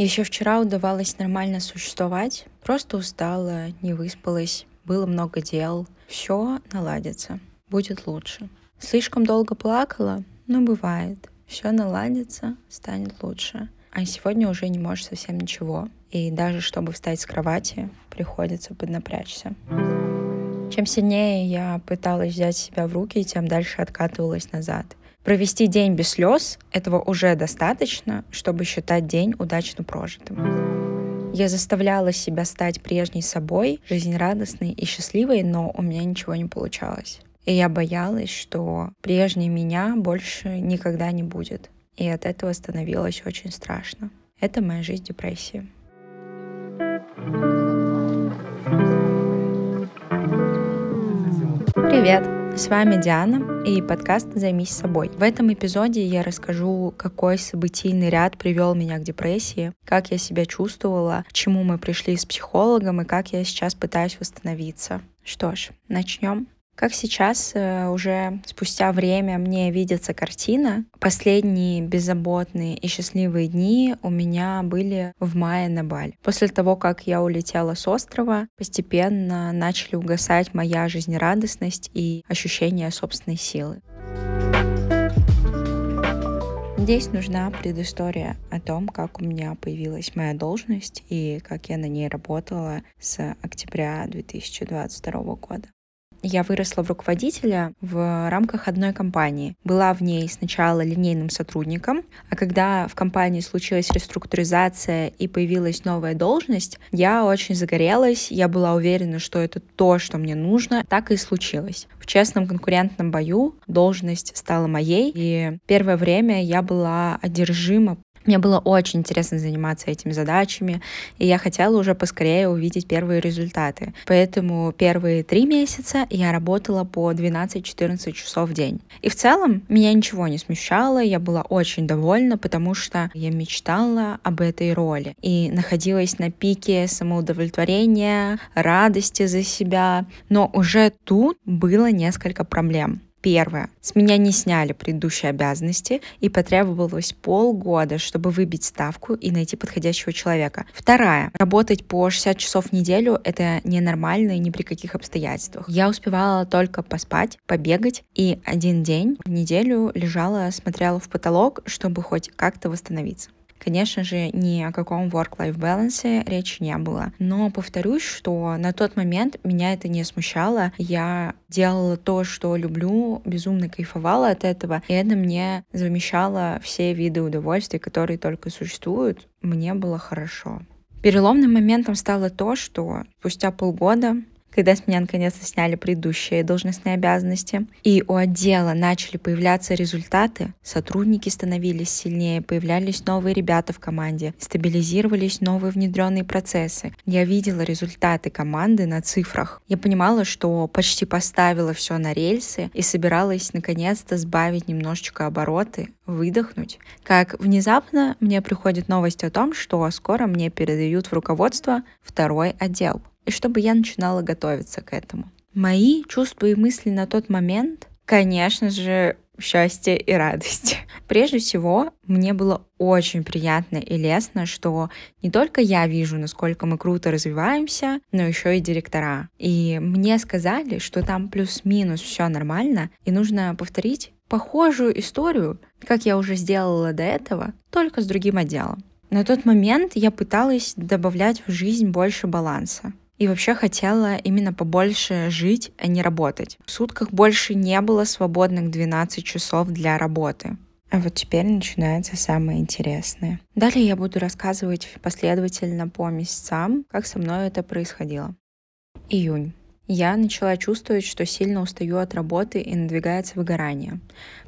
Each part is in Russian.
Еще вчера удавалось нормально существовать, просто устала, не выспалась, было много дел. Все наладится, будет лучше. Слишком долго плакала? Ну, бывает. Все наладится, станет лучше. А сегодня уже не можешь совсем ничего. И даже чтобы встать с кровати, приходится поднапрячься. Чем сильнее я пыталась взять себя в руки, тем дальше откатывалась назад. Провести день без слез — этого уже достаточно, чтобы считать день удачно прожитым. Я заставляла себя стать прежней собой, жизнерадостной и счастливой, но у меня ничего не получалось. И я боялась, что прежней меня больше никогда не будет. И от этого становилось очень страшно. Это моя жизнь депрессии. Привет! С вами Диана и подкаст «Займись собой». В этом эпизоде я расскажу, какой событийный ряд привел меня к депрессии, как я себя чувствовала, к чему мы пришли с психологом и как я сейчас пытаюсь восстановиться. Что ж, начнем. Как сейчас, э, уже спустя время, мне видится картина. Последние беззаботные и счастливые дни у меня были в мае на Бали. После того, как я улетела с острова, постепенно начали угасать моя жизнерадостность и ощущение собственной силы. Здесь нужна предыстория о том, как у меня появилась моя должность и как я на ней работала с октября 2022 года я выросла в руководителя в рамках одной компании. Была в ней сначала линейным сотрудником, а когда в компании случилась реструктуризация и появилась новая должность, я очень загорелась, я была уверена, что это то, что мне нужно. Так и случилось. В честном конкурентном бою должность стала моей, и первое время я была одержима мне было очень интересно заниматься этими задачами, и я хотела уже поскорее увидеть первые результаты. Поэтому первые три месяца я работала по 12-14 часов в день. И в целом меня ничего не смущало, я была очень довольна, потому что я мечтала об этой роли и находилась на пике самоудовлетворения, радости за себя. Но уже тут было несколько проблем. Первое. С меня не сняли предыдущие обязанности и потребовалось полгода, чтобы выбить ставку и найти подходящего человека. Вторая. Работать по 60 часов в неделю — это ненормально и ни при каких обстоятельствах. Я успевала только поспать, побегать и один день в неделю лежала, смотрела в потолок, чтобы хоть как-то восстановиться. Конечно же, ни о каком work-life balance речи не было. Но повторюсь, что на тот момент меня это не смущало. Я делала то, что люблю, безумно кайфовала от этого, и это мне замещало все виды удовольствий, которые только существуют. Мне было хорошо. Переломным моментом стало то, что спустя полгода когда с меня наконец-то сняли предыдущие должностные обязанности, и у отдела начали появляться результаты, сотрудники становились сильнее, появлялись новые ребята в команде, стабилизировались новые внедренные процессы. Я видела результаты команды на цифрах. Я понимала, что почти поставила все на рельсы и собиралась наконец-то сбавить немножечко обороты, выдохнуть. Как внезапно мне приходит новость о том, что скоро мне передают в руководство второй отдел и чтобы я начинала готовиться к этому. Мои чувства и мысли на тот момент, конечно же, счастье и радость. Прежде всего, мне было очень приятно и лестно, что не только я вижу, насколько мы круто развиваемся, но еще и директора. И мне сказали, что там плюс-минус все нормально, и нужно повторить похожую историю, как я уже сделала до этого, только с другим отделом. На тот момент я пыталась добавлять в жизнь больше баланса. И вообще хотела именно побольше жить, а не работать. В сутках больше не было свободных 12 часов для работы. А вот теперь начинается самое интересное. Далее я буду рассказывать последовательно по месяцам, как со мной это происходило. Июнь. Я начала чувствовать, что сильно устаю от работы и надвигается выгорание.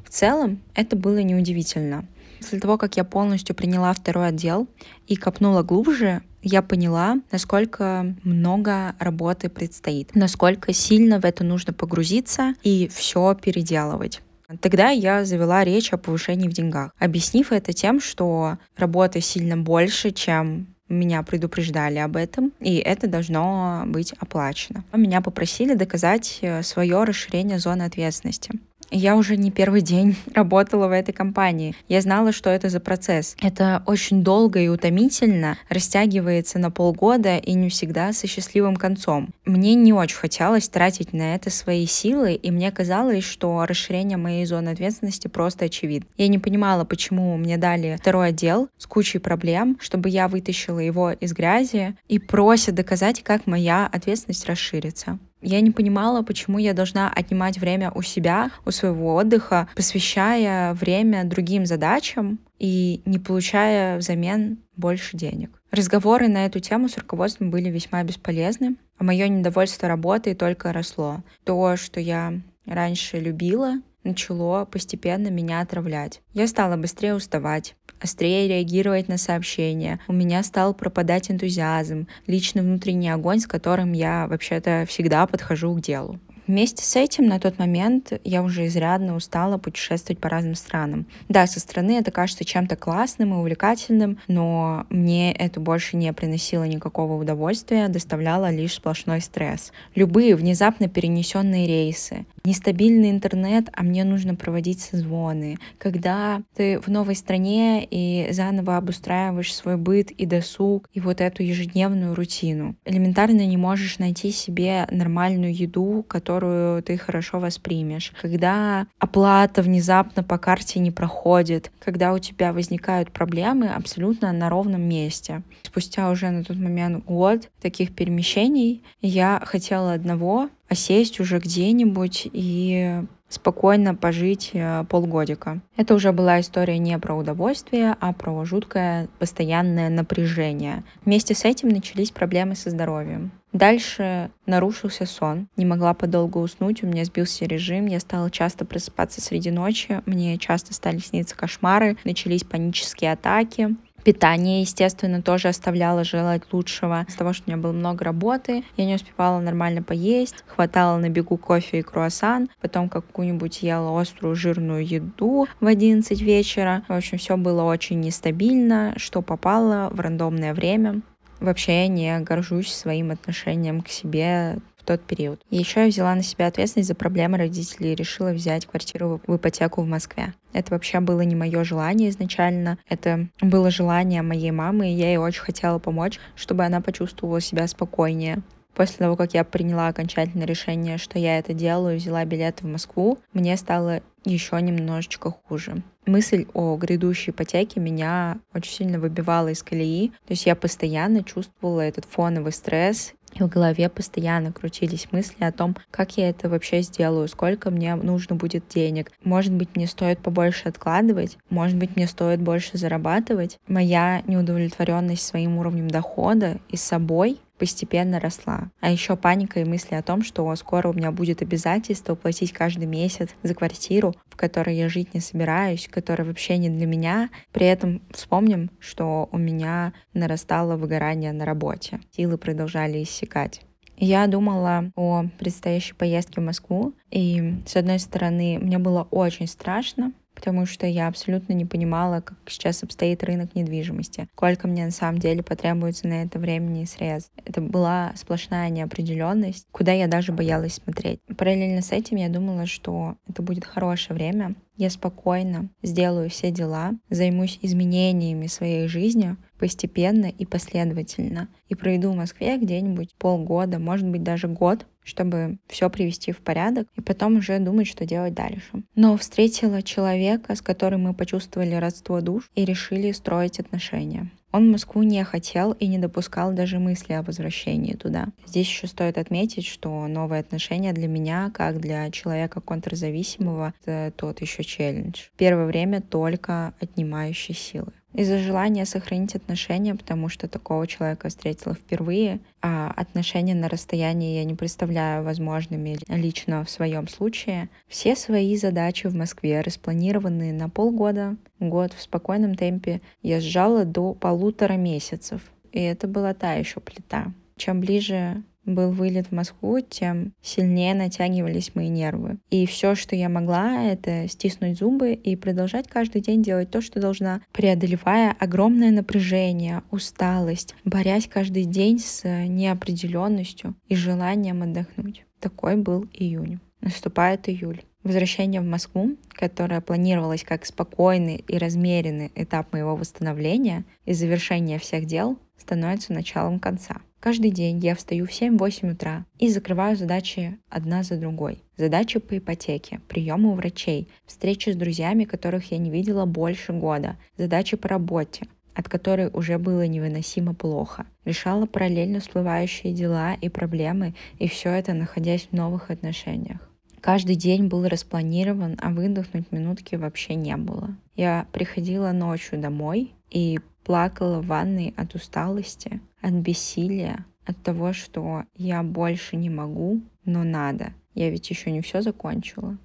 В целом, это было неудивительно. После того, как я полностью приняла второй отдел и копнула глубже, я поняла, насколько много работы предстоит, насколько сильно в это нужно погрузиться и все переделывать. Тогда я завела речь о повышении в деньгах, объяснив это тем, что работы сильно больше, чем меня предупреждали об этом, и это должно быть оплачено. Меня попросили доказать э, свое расширение зоны ответственности. Я уже не первый день работала в этой компании. Я знала, что это за процесс. Это очень долго и утомительно, растягивается на полгода и не всегда со счастливым концом. Мне не очень хотелось тратить на это свои силы, и мне казалось, что расширение моей зоны ответственности просто очевидно. Я не понимала, почему мне дали второй отдел с кучей проблем, чтобы я вытащила его из грязи и просят доказать, как моя ответственность расширится. Я не понимала, почему я должна отнимать время у себя, у своего отдыха, посвящая время другим задачам и не получая взамен больше денег. Разговоры на эту тему с руководством были весьма бесполезны, а мое недовольство работой только росло. То, что я раньше любила, начало постепенно меня отравлять. Я стала быстрее уставать, острее реагировать на сообщения. У меня стал пропадать энтузиазм, личный внутренний огонь, с которым я вообще-то всегда подхожу к делу. Вместе с этим на тот момент я уже изрядно устала путешествовать по разным странам. Да, со стороны это кажется чем-то классным и увлекательным, но мне это больше не приносило никакого удовольствия, доставляло лишь сплошной стресс. Любые внезапно перенесенные рейсы, нестабильный интернет, а мне нужно проводить созвоны. Когда ты в новой стране и заново обустраиваешь свой быт и досуг, и вот эту ежедневную рутину. Элементарно не можешь найти себе нормальную еду, которую ты хорошо воспримешь. Когда оплата внезапно по карте не проходит, когда у тебя возникают проблемы абсолютно на ровном месте. Спустя уже на тот момент год таких перемещений я хотела одного осесть уже где-нибудь и спокойно пожить э, полгодика. Это уже была история не про удовольствие, а про жуткое постоянное напряжение. Вместе с этим начались проблемы со здоровьем. Дальше нарушился сон. Не могла подолгу уснуть, у меня сбился режим, я стала часто просыпаться среди ночи, мне часто стали сниться кошмары, начались панические атаки. Питание, естественно, тоже оставляло желать лучшего. С того, что у меня было много работы, я не успевала нормально поесть, хватало на бегу кофе и круассан, потом какую-нибудь ела острую жирную еду в 11 вечера. В общем, все было очень нестабильно, что попало в рандомное время. Вообще я не горжусь своим отношением к себе тот период. Еще я взяла на себя ответственность за проблемы родителей и решила взять квартиру в ипотеку в Москве. Это вообще было не мое желание изначально, это было желание моей мамы, и я ей очень хотела помочь, чтобы она почувствовала себя спокойнее. После того, как я приняла окончательное решение, что я это делаю, взяла билеты в Москву, мне стало еще немножечко хуже. Мысль о грядущей ипотеке меня очень сильно выбивала из колеи. То есть я постоянно чувствовала этот фоновый стресс и в голове постоянно крутились мысли о том, как я это вообще сделаю, сколько мне нужно будет денег. Может быть, мне стоит побольше откладывать, может быть, мне стоит больше зарабатывать. Моя неудовлетворенность своим уровнем дохода и собой постепенно росла. А еще паника и мысли о том, что скоро у меня будет обязательство платить каждый месяц за квартиру, в которой я жить не собираюсь, которая вообще не для меня. При этом вспомним, что у меня нарастало выгорание на работе. Силы продолжали иссякать. Я думала о предстоящей поездке в Москву, и с одной стороны, мне было очень страшно, потому что я абсолютно не понимала, как сейчас обстоит рынок недвижимости, сколько мне на самом деле потребуется на это времени и средств. Это была сплошная неопределенность, куда я даже боялась смотреть. Параллельно с этим я думала, что это будет хорошее время, я спокойно сделаю все дела, займусь изменениями своей жизни постепенно и последовательно. И проведу в Москве где-нибудь полгода, может быть даже год, чтобы все привести в порядок и потом уже думать, что делать дальше. Но встретила человека, с которым мы почувствовали родство душ и решили строить отношения. Он Москву не хотел и не допускал даже мысли о возвращении туда. Здесь еще стоит отметить, что новые отношения для меня, как для человека контрзависимого, это тот еще челлендж. Первое время только отнимающий силы из-за желания сохранить отношения, потому что такого человека встретила впервые, а отношения на расстоянии я не представляю возможными лично в своем случае. Все свои задачи в Москве распланированные на полгода, год в спокойном темпе, я сжала до полутора месяцев. И это была та еще плита. Чем ближе был вылет в Москву, тем сильнее натягивались мои нервы. И все, что я могла, это стиснуть зубы и продолжать каждый день делать то, что должна, преодолевая огромное напряжение, усталость, борясь каждый день с неопределенностью и желанием отдохнуть. Такой был июнь. Наступает июль. Возвращение в Москву, которое планировалось как спокойный и размеренный этап моего восстановления и завершения всех дел, становится началом конца. Каждый день я встаю в 7-8 утра и закрываю задачи одна за другой. Задачи по ипотеке, приемы у врачей, встречи с друзьями, которых я не видела больше года, задачи по работе, от которой уже было невыносимо плохо. Решала параллельно всплывающие дела и проблемы, и все это находясь в новых отношениях. Каждый день был распланирован, а выдохнуть минутки вообще не было. Я приходила ночью домой и плакала в ванной от усталости, от бессилия, от того, что я больше не могу, но надо. Я ведь еще не все закончила.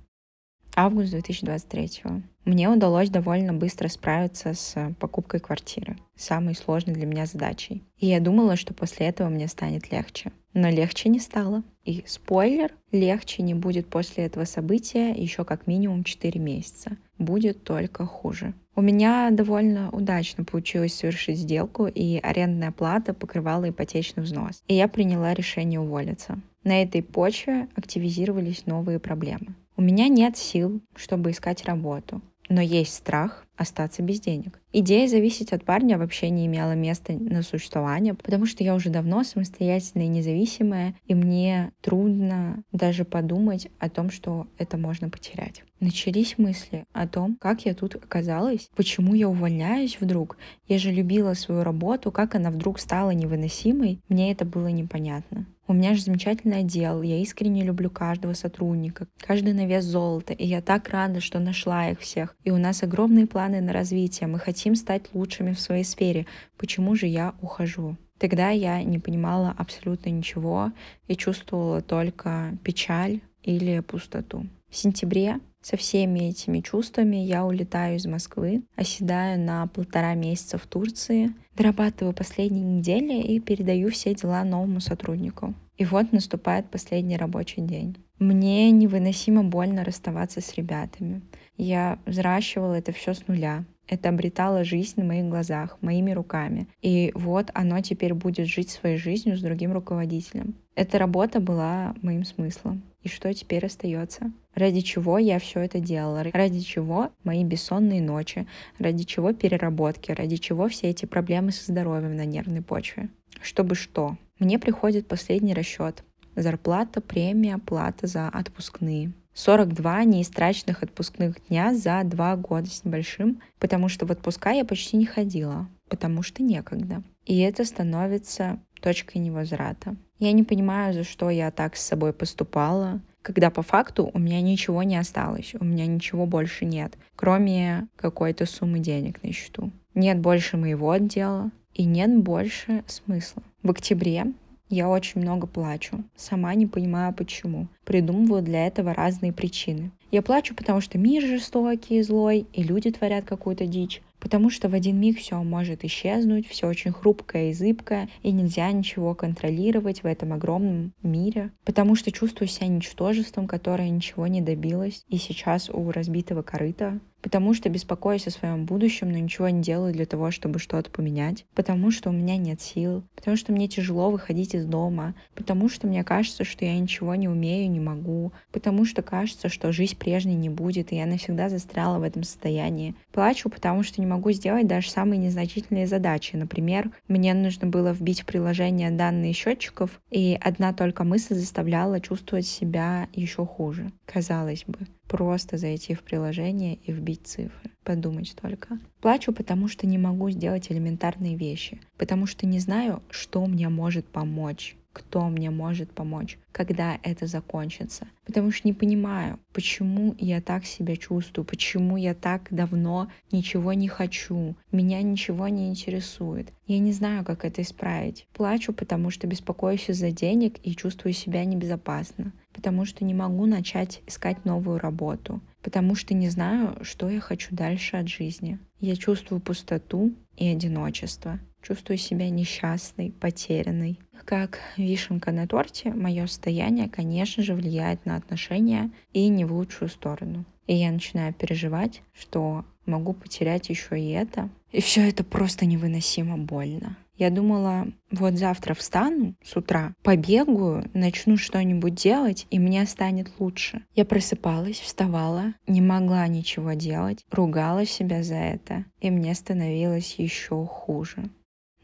Август 2023. Мне удалось довольно быстро справиться с покупкой квартиры, самой сложной для меня задачей. И я думала, что после этого мне станет легче. Но легче не стало. И спойлер, легче не будет после этого события еще как минимум 4 месяца. Будет только хуже. У меня довольно удачно получилось совершить сделку, и арендная плата покрывала ипотечный взнос. И я приняла решение уволиться. На этой почве активизировались новые проблемы. У меня нет сил, чтобы искать работу но есть страх остаться без денег. Идея зависеть от парня вообще не имела места на существование, потому что я уже давно самостоятельная и независимая, и мне трудно даже подумать о том, что это можно потерять. Начались мысли о том, как я тут оказалась, почему я увольняюсь вдруг. Я же любила свою работу, как она вдруг стала невыносимой, мне это было непонятно. У меня же замечательный отдел, я искренне люблю каждого сотрудника, каждый на вес золота, и я так рада, что нашла их всех. И у нас огромные планы на развитие, мы хотим стать лучшими в своей сфере. Почему же я ухожу? Тогда я не понимала абсолютно ничего и чувствовала только печаль или пустоту. В сентябре со всеми этими чувствами я улетаю из Москвы, оседаю на полтора месяца в Турции, дорабатываю последние недели и передаю все дела новому сотруднику. И вот наступает последний рабочий день. Мне невыносимо больно расставаться с ребятами. Я взращивала это все с нуля. Это обретало жизнь на моих глазах, моими руками. И вот оно теперь будет жить своей жизнью с другим руководителем. Эта работа была моим смыслом. Что теперь остается? Ради чего я все это делала? Ради чего мои бессонные ночи? Ради чего переработки? Ради чего все эти проблемы со здоровьем на нервной почве? Чтобы что? Мне приходит последний расчет. Зарплата, премия, плата за отпускные. 42 неистраченных отпускных дня за два года с небольшим, потому что в отпуска я почти не ходила, потому что некогда. И это становится точкой невозврата. Я не понимаю, за что я так с собой поступала, когда по факту у меня ничего не осталось, у меня ничего больше нет, кроме какой-то суммы денег на счету. Нет больше моего отдела и нет больше смысла. В октябре я очень много плачу, сама не понимаю почему. Придумываю для этого разные причины. Я плачу, потому что мир жестокий и злой, и люди творят какую-то дичь. Потому что в один миг все может исчезнуть, все очень хрупкое и зыбкое, и нельзя ничего контролировать в этом огромном мире. Потому что чувствую себя ничтожеством, которое ничего не добилось, и сейчас у разбитого корыта потому что беспокоюсь о своем будущем, но ничего не делаю для того, чтобы что-то поменять, потому что у меня нет сил, потому что мне тяжело выходить из дома, потому что мне кажется, что я ничего не умею, не могу, потому что кажется, что жизнь прежней не будет, и я навсегда застряла в этом состоянии. Плачу, потому что не могу сделать даже самые незначительные задачи. Например, мне нужно было вбить в приложение данные счетчиков, и одна только мысль заставляла чувствовать себя еще хуже, казалось бы просто зайти в приложение и вбить цифры. Подумать только. Плачу, потому что не могу сделать элементарные вещи, потому что не знаю, что мне может помочь кто мне может помочь, когда это закончится. Потому что не понимаю, почему я так себя чувствую, почему я так давно ничего не хочу, меня ничего не интересует. Я не знаю, как это исправить. Плачу, потому что беспокоюсь из-за денег и чувствую себя небезопасно. Потому что не могу начать искать новую работу. Потому что не знаю, что я хочу дальше от жизни. Я чувствую пустоту и одиночество. Чувствую себя несчастной, потерянной. Как вишенка на торте, мое состояние, конечно же, влияет на отношения и не в лучшую сторону. И я начинаю переживать, что могу потерять еще и это. И все это просто невыносимо больно. Я думала, вот завтра встану с утра, побегаю, начну что-нибудь делать, и мне станет лучше. Я просыпалась, вставала, не могла ничего делать, ругала себя за это, и мне становилось еще хуже.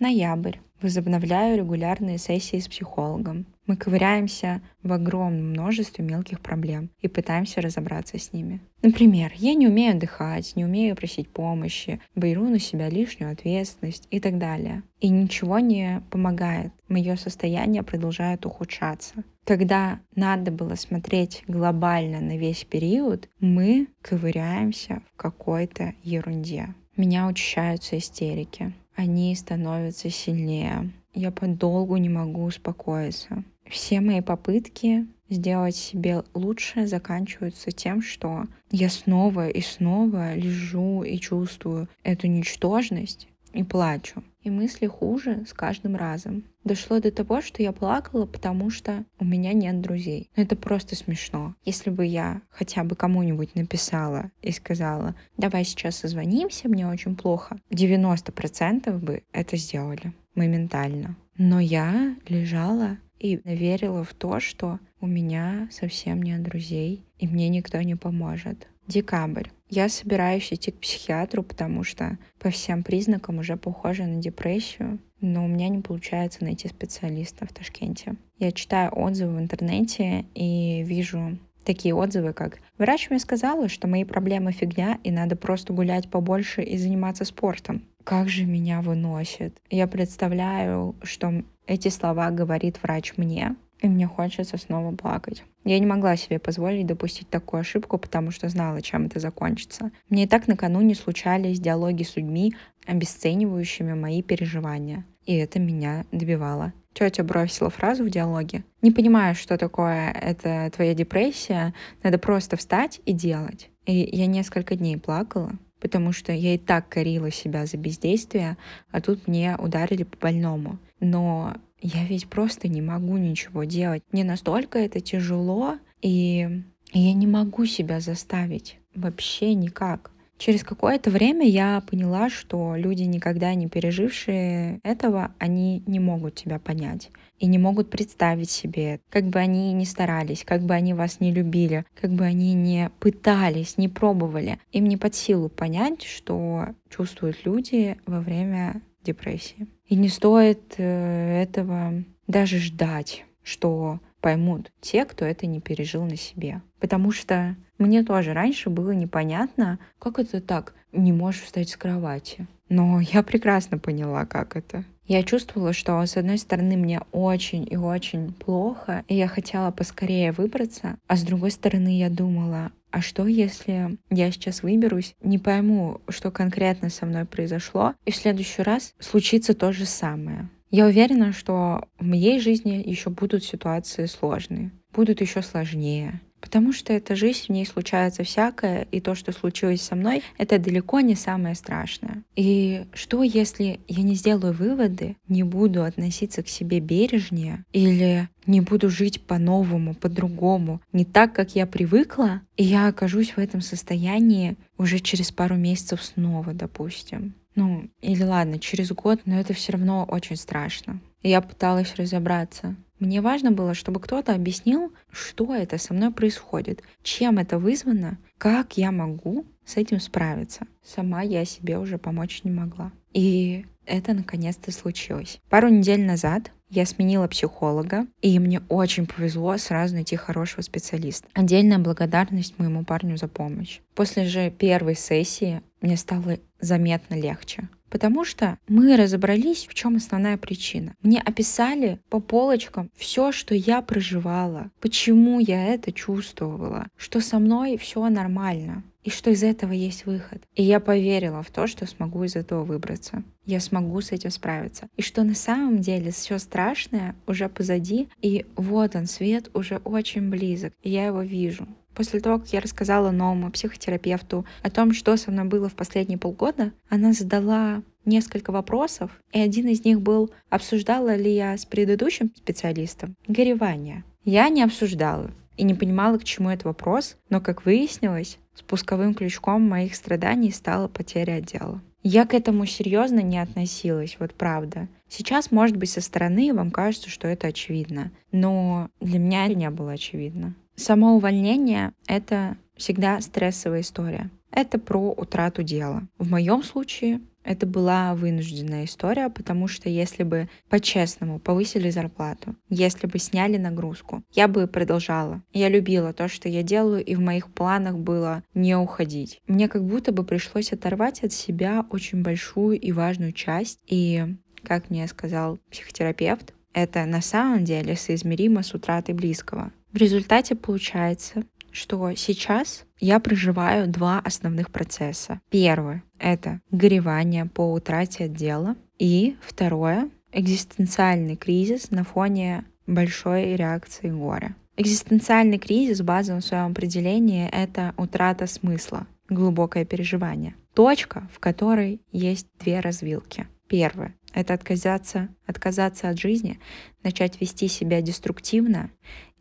Ноябрь. Возобновляю регулярные сессии с психологом. Мы ковыряемся в огромном множестве мелких проблем и пытаемся разобраться с ними. Например, я не умею отдыхать, не умею просить помощи, беру на себя лишнюю ответственность и так далее. И ничего не помогает. Мое состояние продолжает ухудшаться. Когда надо было смотреть глобально на весь период, мы ковыряемся в какой-то ерунде. Меня учащаются истерики они становятся сильнее. Я подолгу не могу успокоиться. Все мои попытки сделать себе лучше заканчиваются тем, что я снова и снова лежу и чувствую эту ничтожность и плачу. И мысли хуже с каждым разом. Дошло до того, что я плакала, потому что у меня нет друзей. Но это просто смешно. Если бы я хотя бы кому-нибудь написала и сказала, давай сейчас созвонимся, мне очень плохо, 90% бы это сделали моментально. Но я лежала и верила в то, что у меня совсем нет друзей, и мне никто не поможет. Декабрь. Я собираюсь идти к психиатру, потому что по всем признакам уже похоже на депрессию, но у меня не получается найти специалиста в Ташкенте. Я читаю отзывы в интернете и вижу такие отзывы, как «Врач мне сказала, что мои проблемы фигня, и надо просто гулять побольше и заниматься спортом». Как же меня выносит. Я представляю, что эти слова говорит врач мне, и мне хочется снова плакать. Я не могла себе позволить допустить такую ошибку, потому что знала, чем это закончится. Мне и так накануне случались диалоги с людьми, обесценивающими мои переживания. И это меня добивало. Тетя бросила фразу в диалоге. Не понимаю, что такое это твоя депрессия, надо просто встать и делать. И я несколько дней плакала, потому что я и так корила себя за бездействие, а тут мне ударили по больному. Но я ведь просто не могу ничего делать. Мне настолько это тяжело, и я не могу себя заставить вообще никак. Через какое-то время я поняла, что люди, никогда не пережившие этого, они не могут тебя понять и не могут представить себе, как бы они ни старались, как бы они вас не любили, как бы они не пытались, не пробовали. Им не под силу понять, что чувствуют люди во время депрессии. И не стоит э, этого даже ждать, что поймут те, кто это не пережил на себе. Потому что мне тоже раньше было непонятно, как это так, не можешь встать с кровати. Но я прекрасно поняла, как это. Я чувствовала, что с одной стороны мне очень и очень плохо, и я хотела поскорее выбраться, а с другой стороны я думала, а что если я сейчас выберусь, не пойму, что конкретно со мной произошло, и в следующий раз случится то же самое. Я уверена, что в моей жизни еще будут ситуации сложные, будут еще сложнее. Потому что эта жизнь, в ней случается всякое, и то, что случилось со мной, это далеко не самое страшное. И что, если я не сделаю выводы, не буду относиться к себе бережнее, или не буду жить по-новому, по-другому, не так, как я привыкла, и я окажусь в этом состоянии уже через пару месяцев снова, допустим. Ну, или ладно, через год, но это все равно очень страшно. И я пыталась разобраться, мне важно было, чтобы кто-то объяснил, что это со мной происходит, чем это вызвано, как я могу с этим справиться. Сама я себе уже помочь не могла. И это наконец-то случилось. Пару недель назад я сменила психолога, и мне очень повезло сразу найти хорошего специалиста. Отдельная благодарность моему парню за помощь. После же первой сессии мне стало заметно легче. Потому что мы разобрались, в чем основная причина. Мне описали по полочкам все, что я проживала, почему я это чувствовала, что со мной все нормально и что из этого есть выход. И я поверила в то, что смогу из этого выбраться. Я смогу с этим справиться. И что на самом деле все страшное уже позади, и вот он, свет уже очень близок, и я его вижу. После того, как я рассказала новому психотерапевту о том, что со мной было в последние полгода, она задала несколько вопросов, и один из них был, обсуждала ли я с предыдущим специалистом горевание. Я не обсуждала и не понимала, к чему этот вопрос, но, как выяснилось, спусковым крючком моих страданий стала потеря отдела. Я к этому серьезно не относилась, вот правда. Сейчас, может быть, со стороны вам кажется, что это очевидно, но для меня это не было очевидно. Само увольнение — это всегда стрессовая история. Это про утрату дела. В моем случае это была вынужденная история, потому что если бы по-честному повысили зарплату, если бы сняли нагрузку, я бы продолжала. Я любила то, что я делаю, и в моих планах было не уходить. Мне как будто бы пришлось оторвать от себя очень большую и важную часть. И, как мне сказал психотерапевт, это на самом деле соизмеримо с утратой близкого. В результате получается, что сейчас я проживаю два основных процесса. Первый — это горевание по утрате отдела. И второе — экзистенциальный кризис на фоне большой реакции горя. Экзистенциальный кризис в базовом своем определении — это утрата смысла, глубокое переживание. Точка, в которой есть две развилки. Первое — это отказаться, отказаться от жизни, начать вести себя деструктивно.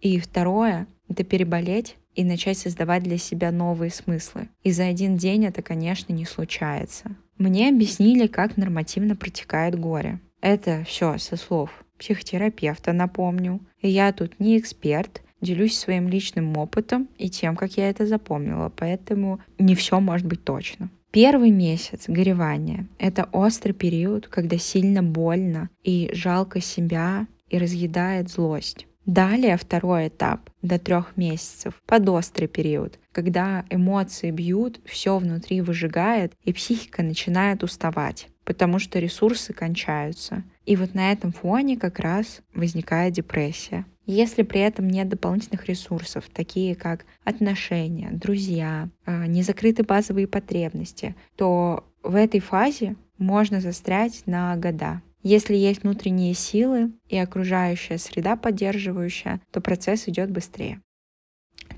И второе — это переболеть и начать создавать для себя новые смыслы. И за один день это, конечно, не случается. Мне объяснили, как нормативно протекает горе. Это все со слов психотерапевта, напомню. И я тут не эксперт, делюсь своим личным опытом и тем, как я это запомнила, поэтому не все может быть точно. Первый месяц горевания — это острый период, когда сильно больно и жалко себя и разъедает злость. Далее второй этап до трех месяцев, под острый период, когда эмоции бьют, все внутри выжигает, и психика начинает уставать, потому что ресурсы кончаются. И вот на этом фоне как раз возникает депрессия. Если при этом нет дополнительных ресурсов, такие как отношения, друзья, а, незакрытые базовые потребности, то в этой фазе можно застрять на года. Если есть внутренние силы и окружающая среда поддерживающая, то процесс идет быстрее.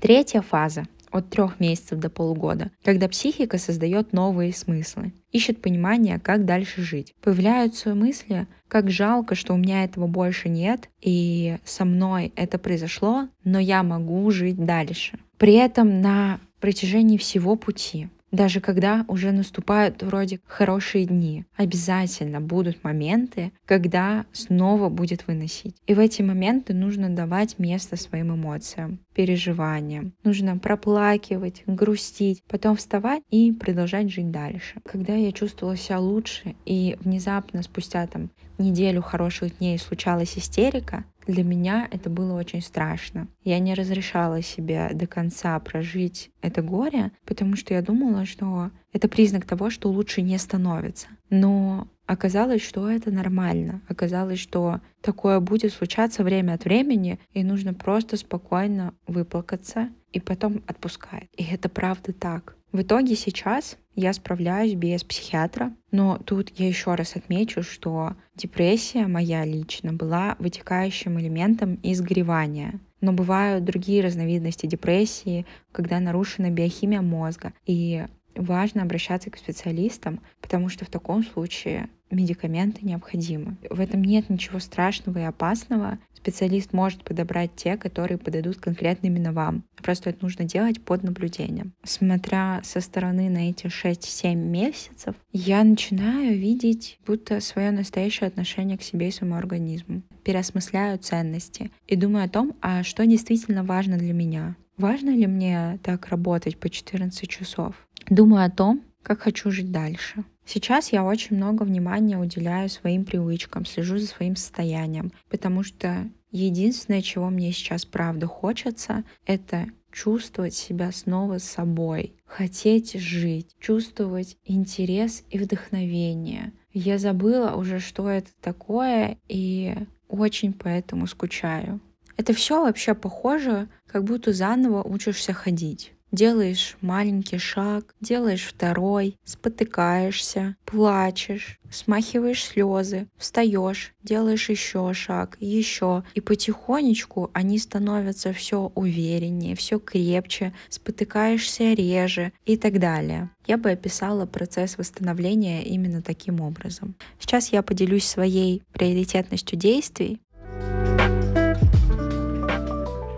Третья фаза от трех месяцев до полугода, когда психика создает новые смыслы, ищет понимание, как дальше жить. Появляются мысли, как жалко, что у меня этого больше нет, и со мной это произошло, но я могу жить дальше. При этом на протяжении всего пути даже когда уже наступают вроде хорошие дни, обязательно будут моменты, когда снова будет выносить. И в эти моменты нужно давать место своим эмоциям, переживаниям. Нужно проплакивать, грустить, потом вставать и продолжать жить дальше. Когда я чувствовала себя лучше и внезапно спустя там неделю хороших дней случалась истерика, для меня это было очень страшно. Я не разрешала себе до конца прожить это горе, потому что я думала, что это признак того, что лучше не становится. Но оказалось, что это нормально. Оказалось, что такое будет случаться время от времени, и нужно просто спокойно выплакаться и потом отпускает. И это правда так. В итоге сейчас я справляюсь без психиатра, но тут я еще раз отмечу, что депрессия моя лично была вытекающим элементом из горевания. Но бывают другие разновидности депрессии, когда нарушена биохимия мозга. И важно обращаться к специалистам, потому что в таком случае медикаменты необходимы. В этом нет ничего страшного и опасного. Специалист может подобрать те, которые подойдут конкретно именно вам. Просто это нужно делать под наблюдением. Смотря со стороны на эти 6-7 месяцев, я начинаю видеть будто свое настоящее отношение к себе и своему организму. Переосмысляю ценности и думаю о том, а что действительно важно для меня. Важно ли мне так работать по 14 часов? Думаю о том, как хочу жить дальше. Сейчас я очень много внимания уделяю своим привычкам, слежу за своим состоянием, потому что единственное, чего мне сейчас правда хочется, это чувствовать себя снова собой, хотеть жить, чувствовать интерес и вдохновение. Я забыла уже, что это такое, и очень поэтому скучаю. Это все вообще похоже, как будто заново учишься ходить. Делаешь маленький шаг, делаешь второй, спотыкаешься, плачешь, смахиваешь слезы, встаешь, делаешь еще шаг, еще. И потихонечку они становятся все увереннее, все крепче, спотыкаешься реже и так далее. Я бы описала процесс восстановления именно таким образом. Сейчас я поделюсь своей приоритетностью действий.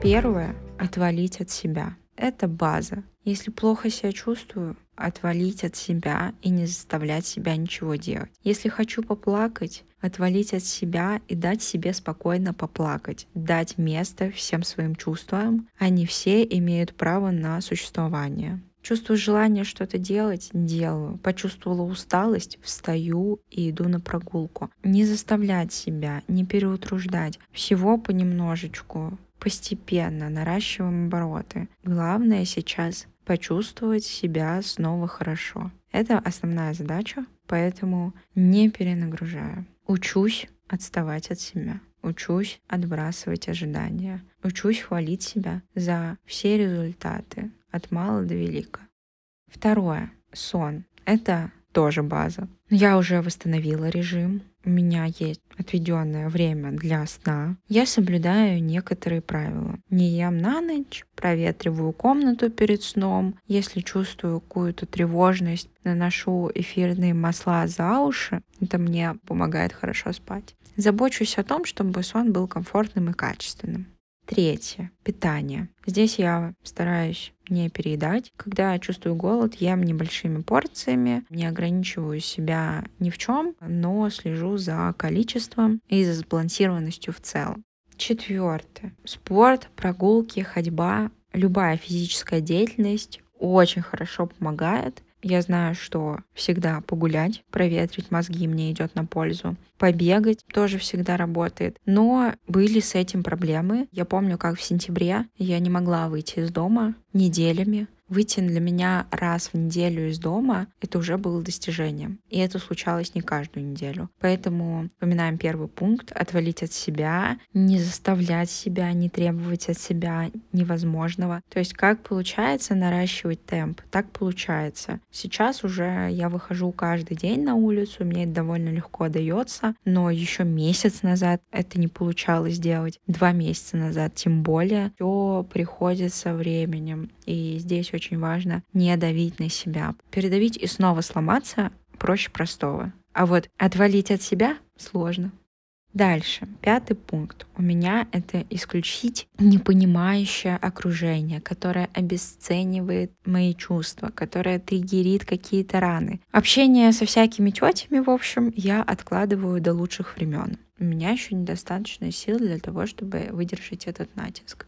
Первое — отвалить от себя. Это база. Если плохо себя чувствую, отвалить от себя и не заставлять себя ничего делать. Если хочу поплакать, отвалить от себя и дать себе спокойно поплакать, дать место всем своим чувствам. Они все имеют право на существование. Чувствую желание что-то делать, делаю. Почувствовала усталость, встаю и иду на прогулку. Не заставлять себя, не переутруждать. Всего понемножечку, постепенно наращиваем обороты. Главное сейчас почувствовать себя снова хорошо. Это основная задача, поэтому не перенагружаю. Учусь отставать от себя. Учусь отбрасывать ожидания. Учусь хвалить себя за все результаты, от мала до велика. Второе. Сон. Это тоже база. Я уже восстановила режим, у меня есть отведенное время для сна, я соблюдаю некоторые правила. Не ем на ночь, проветриваю комнату перед сном. Если чувствую какую-то тревожность, наношу эфирные масла за уши. Это мне помогает хорошо спать. Забочусь о том, чтобы сон был комфортным и качественным. Третье. Питание. Здесь я стараюсь не переедать. Когда я чувствую голод, ем небольшими порциями, не ограничиваю себя ни в чем, но слежу за количеством и за сбалансированностью в целом. Четвертое. Спорт, прогулки, ходьба, любая физическая деятельность очень хорошо помогает я знаю, что всегда погулять, проветрить мозги мне идет на пользу. Побегать тоже всегда работает. Но были с этим проблемы. Я помню, как в сентябре я не могла выйти из дома неделями выйти для меня раз в неделю из дома, это уже было достижением. И это случалось не каждую неделю. Поэтому вспоминаем первый пункт — отвалить от себя, не заставлять себя, не требовать от себя невозможного. То есть как получается наращивать темп, так получается. Сейчас уже я выхожу каждый день на улицу, мне это довольно легко дается, но еще месяц назад это не получалось сделать, два месяца назад тем более. Все приходит со временем. И здесь очень важно не давить на себя. Передавить и снова сломаться проще простого. А вот отвалить от себя сложно. Дальше, пятый пункт. У меня это исключить непонимающее окружение, которое обесценивает мои чувства, которое триггерит какие-то раны. Общение со всякими тетями, в общем, я откладываю до лучших времен. У меня еще недостаточно сил для того, чтобы выдержать этот натиск.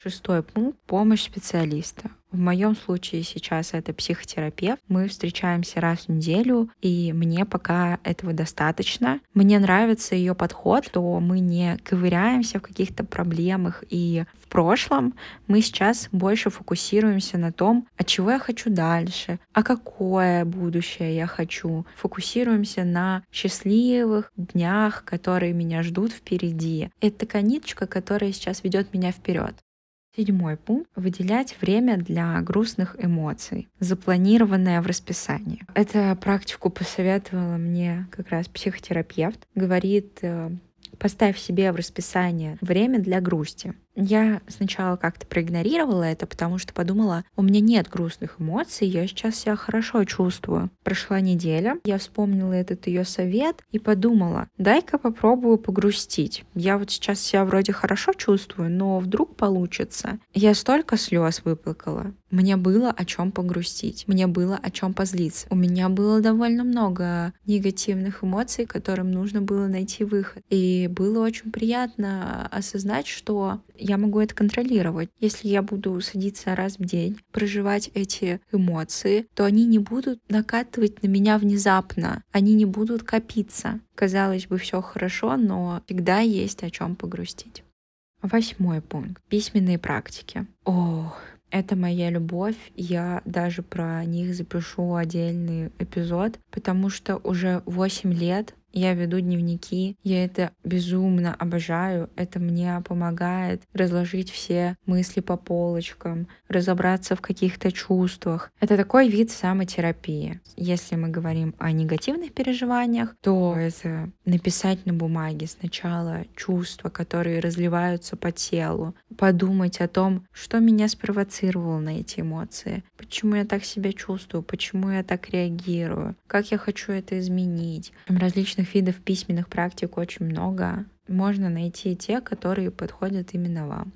Шестой пункт — помощь специалиста. В моем случае сейчас это психотерапевт. Мы встречаемся раз в неделю, и мне пока этого достаточно. Мне нравится ее подход, что мы не ковыряемся в каких-то проблемах и в прошлом. Мы сейчас больше фокусируемся на том, от чего я хочу дальше, а какое будущее я хочу. Фокусируемся на счастливых днях, которые меня ждут впереди. Это такая ниточка, которая сейчас ведет меня вперед. Седьмой пункт — выделять время для грустных эмоций, запланированное в расписании. Эту практику посоветовала мне как раз психотерапевт. Говорит, э, поставь себе в расписание время для грусти. Я сначала как-то проигнорировала это, потому что подумала, у меня нет грустных эмоций, я сейчас себя хорошо чувствую. Прошла неделя, я вспомнила этот ее совет и подумала, дай-ка попробую погрустить. Я вот сейчас себя вроде хорошо чувствую, но вдруг получится. Я столько слез выплакала. Мне было о чем погрустить, мне было о чем позлиться. У меня было довольно много негативных эмоций, которым нужно было найти выход. И было очень приятно осознать, что я могу это контролировать. Если я буду садиться раз в день, проживать эти эмоции, то они не будут накатывать на меня внезапно, они не будут копиться. Казалось бы, все хорошо, но всегда есть о чем погрустить. Восьмой пункт. Письменные практики. Ох, это моя любовь. Я даже про них запишу отдельный эпизод, потому что уже 8 лет я веду дневники, я это безумно обожаю, это мне помогает разложить все мысли по полочкам, разобраться в каких-то чувствах. Это такой вид самотерапии. Если мы говорим о негативных переживаниях, то это написать на бумаге сначала чувства, которые разливаются по телу, подумать о том, что меня спровоцировало на эти эмоции, почему я так себя чувствую, почему я так реагирую, как я хочу это изменить. Различных видов письменных практик очень много. Можно найти те, которые подходят именно вам.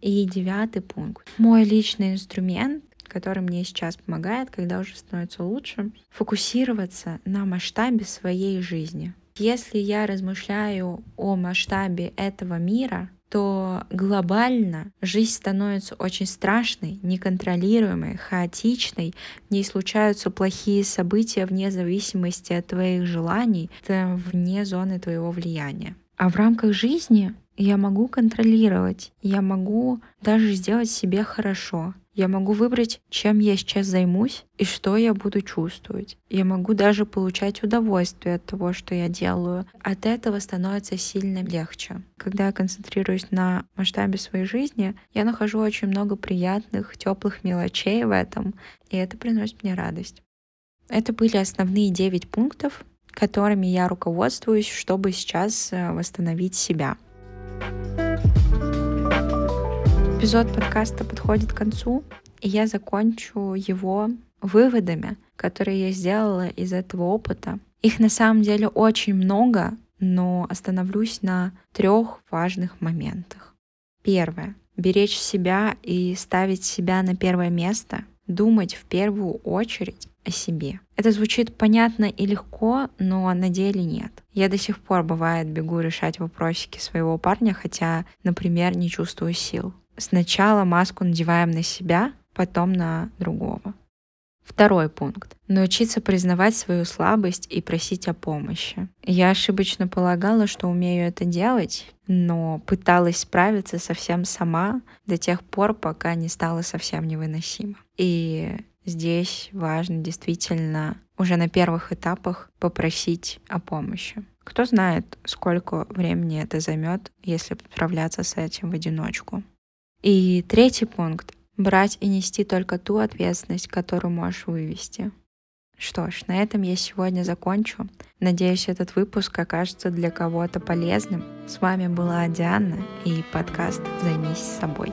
И девятый пункт. Мой личный инструмент, который мне сейчас помогает, когда уже становится лучше, фокусироваться на масштабе своей жизни. Если я размышляю о масштабе этого мира, то глобально жизнь становится очень страшной, неконтролируемой, хаотичной, в ней случаются плохие события вне зависимости от твоих желаний, вне зоны твоего влияния. А в рамках жизни я могу контролировать, я могу даже сделать себе хорошо. Я могу выбрать, чем я сейчас займусь и что я буду чувствовать. Я могу даже получать удовольствие от того, что я делаю. От этого становится сильно легче. Когда я концентрируюсь на масштабе своей жизни, я нахожу очень много приятных, теплых мелочей в этом, и это приносит мне радость. Это были основные девять пунктов, которыми я руководствуюсь, чтобы сейчас э, восстановить себя. Эпизод подкаста подходит к концу, и я закончу его выводами, которые я сделала из этого опыта. Их на самом деле очень много, но остановлюсь на трех важных моментах. Первое. Беречь себя и ставить себя на первое место, думать в первую очередь о себе. Это звучит понятно и легко, но на деле нет. Я до сих пор, бывает, бегу решать вопросики своего парня, хотя, например, не чувствую сил. Сначала маску надеваем на себя, потом на другого. Второй пункт. Научиться признавать свою слабость и просить о помощи. Я ошибочно полагала, что умею это делать, но пыталась справиться совсем сама до тех пор, пока не стало совсем невыносимо. И здесь важно действительно уже на первых этапах попросить о помощи. Кто знает, сколько времени это займет, если справляться с этим в одиночку. И третий пункт — брать и нести только ту ответственность, которую можешь вывести. Что ж, на этом я сегодня закончу. Надеюсь, этот выпуск окажется для кого-то полезным. С вами была Диана и подкаст «Займись собой».